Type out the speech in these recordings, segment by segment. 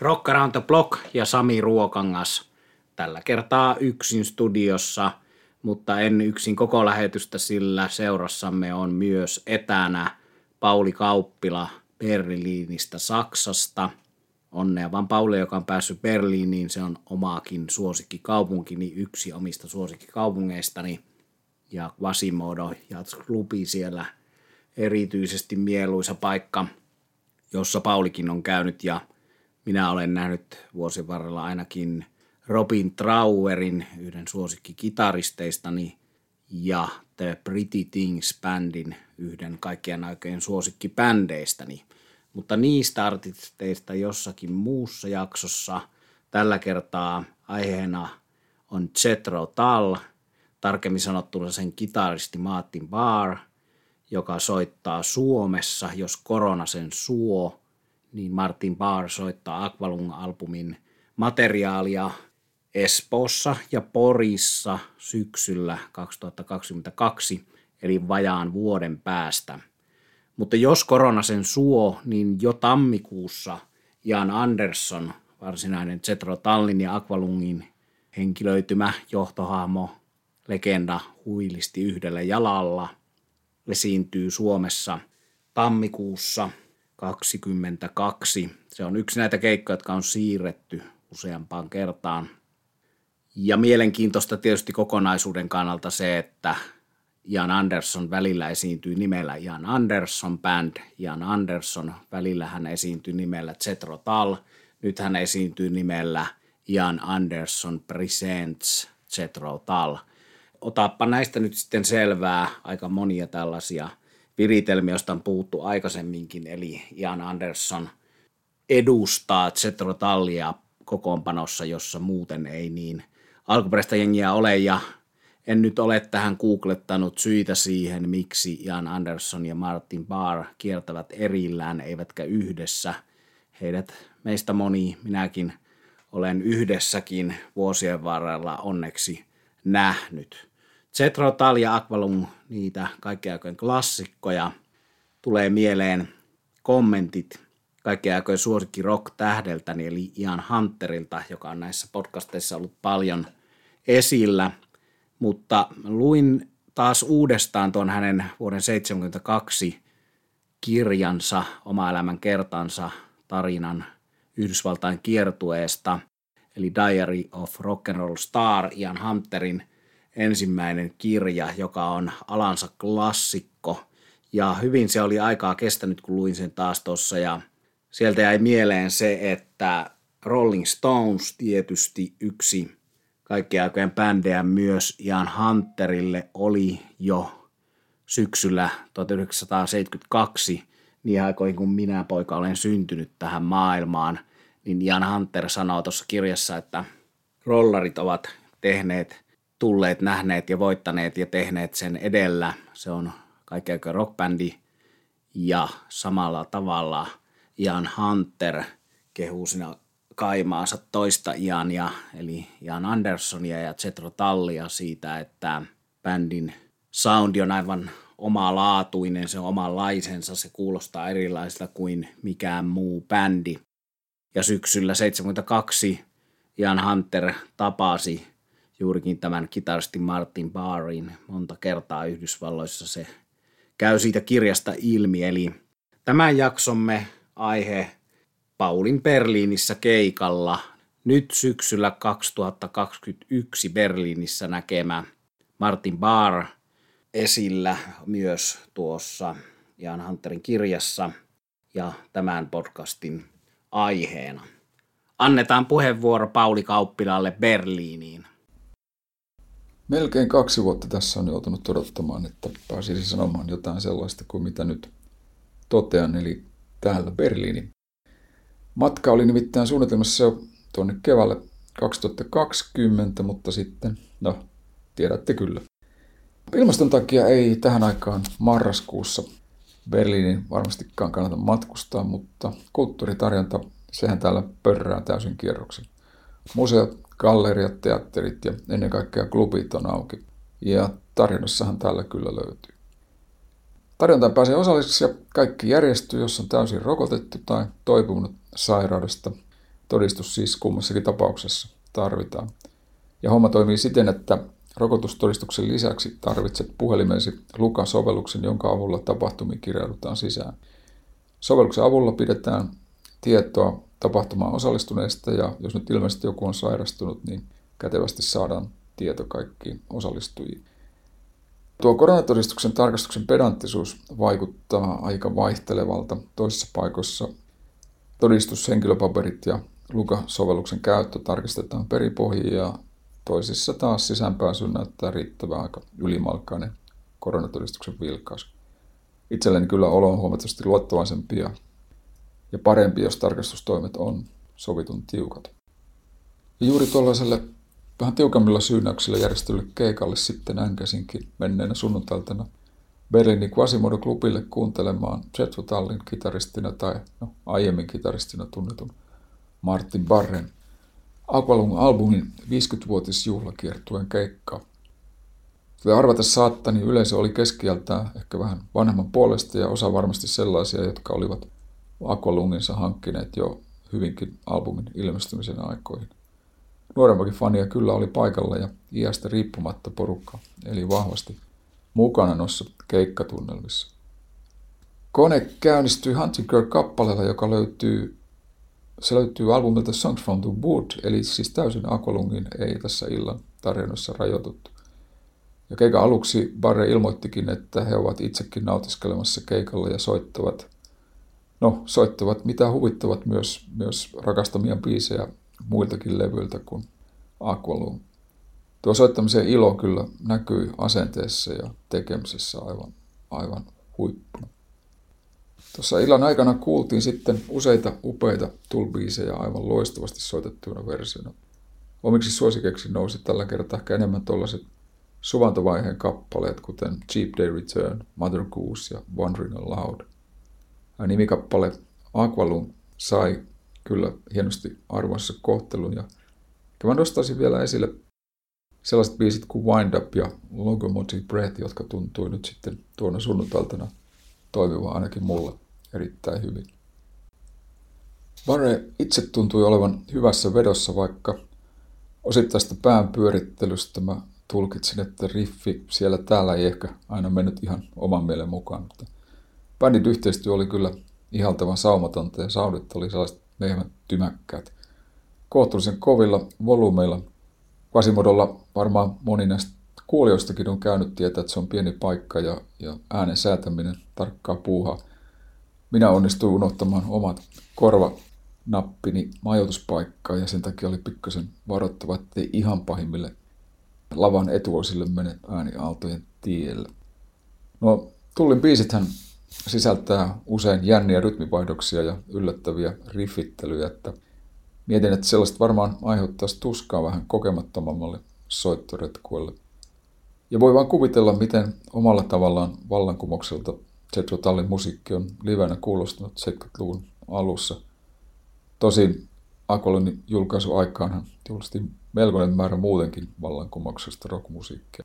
Rock Around the Block ja Sami Ruokangas. Tällä kertaa yksin studiossa, mutta en yksin koko lähetystä, sillä seurassamme on myös etänä Pauli Kauppila Berliinistä Saksasta. Onnea vaan Pauli, joka on päässyt Berliiniin. Se on omaakin suosikkikaupunkini, yksi omista suosikkikaupungeistani. Ja Quasimodo Klubi siellä erityisesti mieluisa paikka, jossa Paulikin on käynyt ja – minä olen nähnyt vuosien varrella ainakin Robin Trauerin, yhden suosikkikitaristeistani, ja The Pretty Things Bandin, yhden kaikkien aikojen suosikkibändeistäni. Mutta niistä artisteista jossakin muussa jaksossa tällä kertaa aiheena on Chetro Tal, tarkemmin sanottuna sen kitaristi Martin Barr, joka soittaa Suomessa, jos korona sen suo – niin Martin Barr soittaa Aqualung-albumin materiaalia Espoossa ja Porissa syksyllä 2022, eli vajaan vuoden päästä. Mutta jos korona sen suo, niin jo tammikuussa Jan Andersson, varsinainen Zetro Tallin ja Aqualungin henkilöitymä johtohahmo, legenda huilisti yhdellä jalalla, esiintyy Suomessa tammikuussa – 22. Se on yksi näitä keikkoja, jotka on siirretty useampaan kertaan. Ja mielenkiintoista tietysti kokonaisuuden kannalta se, että Jan Andersson välillä esiintyy nimellä Jan Andersson Band. Jan Andersson välillä hän esiintyy nimellä Zetro Tal. Nyt hän esiintyy nimellä Jan Andersson Presents Zetro Tal. Otappa näistä nyt sitten selvää aika monia tällaisia – viritelmiä, josta on puhuttu aikaisemminkin, eli Ian Andersson edustaa Zetro Tallia kokoonpanossa, jossa muuten ei niin alkuperäistä jengiä ole, ja en nyt ole tähän googlettanut syitä siihen, miksi Ian Anderson ja Martin Barr kiertävät erillään, eivätkä yhdessä. Heidät meistä moni, minäkin olen yhdessäkin vuosien varrella onneksi nähnyt. Zetro Tal ja Aqualung, niitä kaikkien aikojen klassikkoja. Tulee mieleen kommentit kaikkien aikojen suosikki rock-tähdeltäni, eli Ian Hunterilta, joka on näissä podcasteissa ollut paljon esillä. Mutta luin taas uudestaan tuon hänen vuoden 1972 kirjansa, oma elämän kertansa, tarinan Yhdysvaltain kiertueesta, eli Diary of Rock and Roll Star, Ian Hunterin – ensimmäinen kirja, joka on alansa klassikko. Ja hyvin se oli aikaa kestänyt, kun luin sen taas tuossa. Ja sieltä jäi mieleen se, että Rolling Stones tietysti yksi kaikkien aikojen bändejä myös Ian Hunterille oli jo syksyllä 1972, niin aikoihin kun minä poika olen syntynyt tähän maailmaan, niin Ian Hunter sanoo tuossa kirjassa, että rollarit ovat tehneet tulleet, nähneet ja voittaneet ja tehneet sen edellä. Se on kaikkein rockbändi ja samalla tavalla Ian Hunter kehuu siinä kaimaansa toista Iania, eli Ian Andersonia ja Zetro Tallia siitä, että bändin soundi on aivan omalaatuinen, se on omanlaisensa, se kuulostaa erilaiselta kuin mikään muu bändi. Ja syksyllä 72 Ian Hunter tapasi juurikin tämän kitaristi Martin Barrin monta kertaa Yhdysvalloissa. Se käy siitä kirjasta ilmi. Eli tämän jaksomme aihe Paulin Berliinissä keikalla nyt syksyllä 2021 Berliinissä näkemä Martin Barr esillä myös tuossa Jan Hunterin kirjassa ja tämän podcastin aiheena. Annetaan puheenvuoro Pauli Kauppilalle Berliiniin. Melkein kaksi vuotta tässä on joutunut odottamaan, että pääsisi sanomaan jotain sellaista kuin mitä nyt totean, eli täältä Berliini. Matka oli nimittäin suunnitelmassa jo tuonne keväälle 2020, mutta sitten, no, tiedätte kyllä. Ilmaston takia ei tähän aikaan marraskuussa Berliinin varmastikaan kannata matkustaa, mutta kulttuuritarjonta, sehän täällä pörrää täysin kierroksen. Museot, galleriat, teatterit ja ennen kaikkea klubit on auki. Ja tarjonnassahan tällä kyllä löytyy. Tarjontaan pääsee osalliseksi ja kaikki järjestyy, jos on täysin rokotettu tai toipunut sairaudesta. Todistus siis kummassakin tapauksessa tarvitaan. Ja homma toimii siten, että rokotustodistuksen lisäksi tarvitset puhelimesi Luka-sovelluksen, jonka avulla tapahtumiin kirjaudutaan sisään. Sovelluksen avulla pidetään tietoa tapahtumaan osallistuneista ja jos nyt ilmeisesti joku on sairastunut, niin kätevästi saadaan tieto kaikkiin osallistujiin. Tuo koronatodistuksen tarkastuksen pedanttisuus vaikuttaa aika vaihtelevalta. Toisissa paikoissa todistushenkilöpaperit ja Luka-sovelluksen käyttö tarkistetaan peripohjiin ja toisissa taas sisäänpääsy näyttää riittävän aika ylimalkainen koronatodistuksen vilkaus. Itselleni kyllä olo on huomattavasti luottavaisempi ja, ja parempi, jos tarkastustoimet on sovitun tiukat. Ja juuri tuollaiselle vähän tiukemmilla syynäyksillä järjestetylle keikalle sitten änkäsinkin menneenä sunnuntailtana Berliinin Quasimodo-klubille kuuntelemaan Jethro Tallin kitaristina tai no, aiemmin kitaristina tunnetun Martin Barren Aqualung-albumin 50-vuotisjuhlakiertueen keikkaa. Kuten arvata saattaa, niin yleisö oli keskiältään ehkä vähän vanhemman puolesta ja osa varmasti sellaisia, jotka olivat Aqualunginsa hankkineet jo hyvinkin albumin ilmestymisen aikoihin. Nuoremmakin fania kyllä oli paikalla ja iästä riippumatta porukka, eli vahvasti mukana noissa keikkatunnelmissa. Kone käynnistyi Hunting Girl-kappaleella, joka löytyy, se löytyy albumilta Songs from the Wood, eli siis täysin Aqualungin ei tässä illan tarinoissa rajoituttu. Ja keikan aluksi Barre ilmoittikin, että he ovat itsekin nautiskelemassa keikalla ja soittavat, no soittavat mitä huvittavat myös, myös rakastamia biisejä muiltakin levyiltä kuin Aqualung. Tuo soittamisen ilo kyllä näkyy asenteessa ja tekemisessä aivan, aivan huippuna. Tuossa illan aikana kuultiin sitten useita upeita tulbiisejä aivan loistavasti soitettuina versioina. Omiksi suosikeksi nousi tällä kertaa ehkä enemmän tuollaiset suvantovaiheen kappaleet, kuten Cheap Day Return, Mother Goose ja Wandering Aloud. Nimikappale Aqualung sai kyllä hienosti arvoissa kohtelun ja mä nostaisin vielä esille sellaiset biisit kuin Wind Up ja Locomotive Breath, jotka tuntui nyt sitten tuona sunnuntailtana toimivan ainakin mulle erittäin hyvin. Barre itse tuntui olevan hyvässä vedossa, vaikka osittaista pään pyörittelystä mä tulkitsin, että riffi siellä täällä ei ehkä aina mennyt ihan oman mielen mukaan, mutta bändin yhteistyö oli kyllä ihaltavan saumatonta ja saudit oli sellaiset lehmät tymäkkäät. Kohtuullisen kovilla volyymeilla Quasimodolla varmaan moni näistä kuulijoistakin on käynyt tietää, että se on pieni paikka ja, ja äänen säätäminen tarkkaa puuhaa. Minä onnistuin unohtamaan omat korvanappini majoituspaikkaa ja sen takia oli pikkasen varoittava, ettei ihan pahimmille lavan etuosille mene ääniaaltojen tielle. No, Tullin biisithän sisältää usein jänniä rytmivaihdoksia ja yllättäviä riffittelyjä, että mietin, että sellaista varmaan aiheuttaisi tuskaa vähän kokemattomammalle soittoretkuelle. Ja voi vaan kuvitella, miten omalla tavallaan vallankumoukselta Jethro Tallin musiikki on livenä kuulostanut 70-luvun alussa. Tosin Aqualonin julkaisuaikaanhan julkaistiin melkoinen määrä muutenkin vallankumouksesta rockmusiikkia.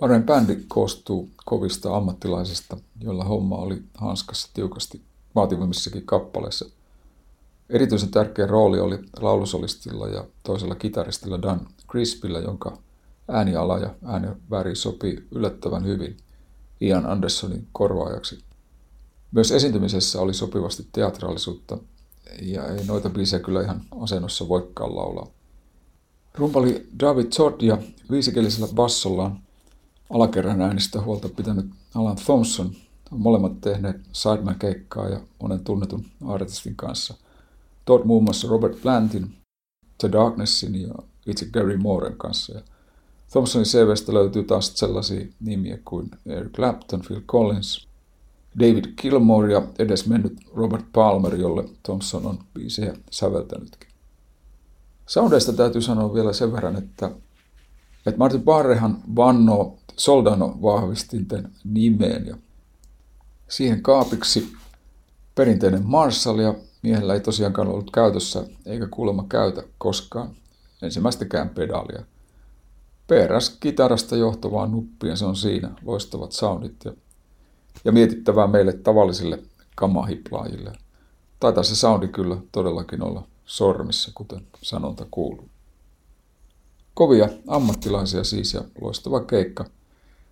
Parempi bändi koostuu kovista ammattilaisista, joilla homma oli hanskassa tiukasti vaativimmissakin kappaleissa. Erityisen tärkeä rooli oli laulusolistilla ja toisella kitaristilla Dan Crispillä, jonka ääniala ja ääniväri sopii yllättävän hyvin Ian Andersonin korvaajaksi. Myös esiintymisessä oli sopivasti teatraalisuutta, ja ei noita biisejä kyllä ihan asennossa voikaan laulaa. Rumpali David Todd ja viisikielisellä bassollaan alakerran äänistä huolta pitänyt Alan Thompson on molemmat tehneet Sideman-keikkaa ja monen tunnetun artistin kanssa. Todd muun muassa Robert Plantin, The Darknessin ja itse Gary Mooren kanssa. Ja Thompsonin CVstä löytyy taas sellaisia nimiä kuin Eric Clapton, Phil Collins, David Gilmour ja edes mennyt Robert Palmer, jolle Thompson on biisejä säveltänytkin. Soundeista täytyy sanoa vielä sen verran, että, että Martin Barrehan vannoo Soldano-vahvistinten nimeen ja siihen kaapiksi perinteinen Marshall ja miehellä ei tosiaankaan ollut käytössä eikä kuulemma käytä koskaan ensimmäistäkään pedaalia. PRS kitarasta johtavaa nuppia, se on siinä, loistavat soundit ja, ja mietittävää meille tavallisille kamahiplaajille. Taitaa se soundi kyllä todellakin olla sormissa, kuten sanonta kuuluu. Kovia ammattilaisia siis ja loistava keikka.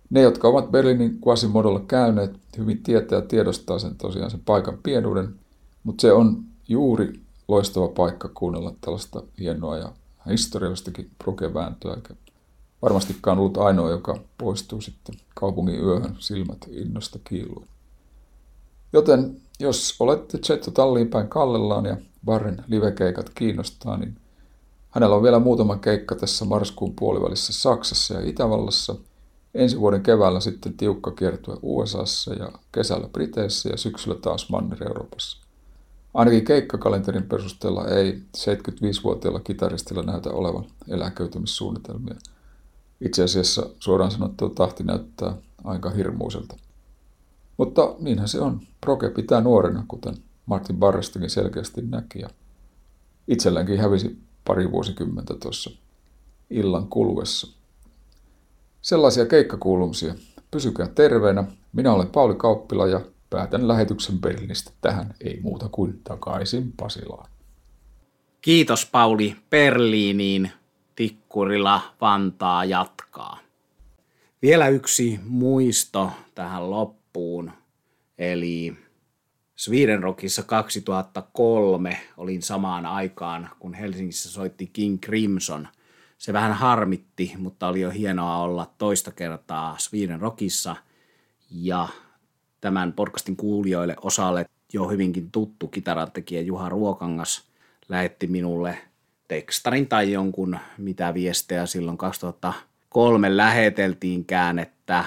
Ne, jotka ovat Berliinin Quasimodolla käyneet, hyvin tietää ja tiedostaa sen tosiaan sen paikan pienuuden, mutta se on juuri loistava paikka kuunnella tällaista hienoa ja historiallistakin prokevääntöä, eikä varmastikaan ollut ainoa, joka poistuu sitten kaupungin yöhön silmät innosta kiiluen. Joten jos olette Chetto talliin päin kallellaan ja Barren livekeikat kiinnostaa, niin hänellä on vielä muutama keikka tässä marraskuun puolivälissä Saksassa ja Itävallassa. Ensi vuoden keväällä sitten tiukka kiertue USAssa ja kesällä Briteissä ja syksyllä taas Manner-Euroopassa. Ainakin keikkakalenterin perusteella ei 75-vuotiaalla kitaristilla näytä olevan eläköitymissuunnitelmia. Itse asiassa suoraan sanottua tahti näyttää aika hirmuiselta. Mutta niinhän se on. Proke pitää nuorena, kuten Martin Barrestikin selkeästi näki. Ja itselläänkin hävisi pari vuosikymmentä tuossa illan kuluessa. Sellaisia keikkakuulumisia. Pysykää terveenä. Minä olen Pauli Kauppila ja päätän lähetyksen Berliinistä tähän. Ei muuta kuin takaisin Pasilaan. Kiitos Pauli Berliiniin. Tikkurila Vantaa jatkaa. Vielä yksi muisto tähän loppuun. Eli Sweden Rockissa 2003 olin samaan aikaan, kun Helsingissä soitti King Crimson. Se vähän harmitti, mutta oli jo hienoa olla toista kertaa Sweden Rockissa. Ja tämän podcastin kuulijoille osalle jo hyvinkin tuttu kitarantekijä Juha Ruokangas lähetti minulle tekstarin tai jonkun mitä viestejä silloin 2003 läheteltiinkään, että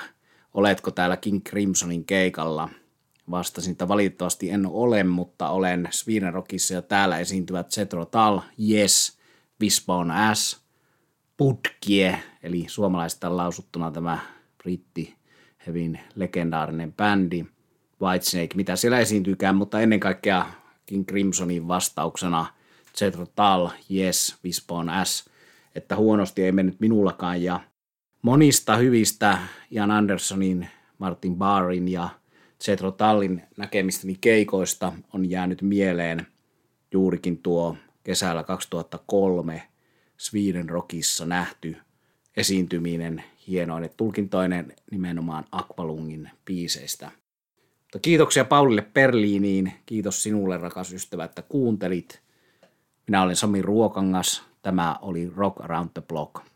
oletko täällä King Crimsonin keikalla. Vastasin, että valitettavasti en ole, mutta olen Sweden Rockissa ja täällä esiintyvät Zetro Tal, Yes, Wishbone S, Putkie, eli suomalaista lausuttuna tämä britti hyvin legendaarinen bändi, Whitesnake, mitä siellä esiintyykään, mutta ennen kaikkea King Crimsonin vastauksena Zetro Tal, Yes, Wishbone S, että huonosti ei mennyt minullakaan. Ja monista hyvistä Jan Andersonin, Martin Barin ja Zetro Tallin näkemistäni keikoista on jäänyt mieleen juurikin tuo kesällä 2003 Sweden Rockissa nähty esiintyminen hienoinen tulkintoinen nimenomaan Aqualungin biiseistä. Mutta kiitoksia Paulille Berliiniin, kiitos sinulle rakas ystävä, että kuuntelit. Minä olen Sami Ruokangas, tämä oli Rock Around the Block.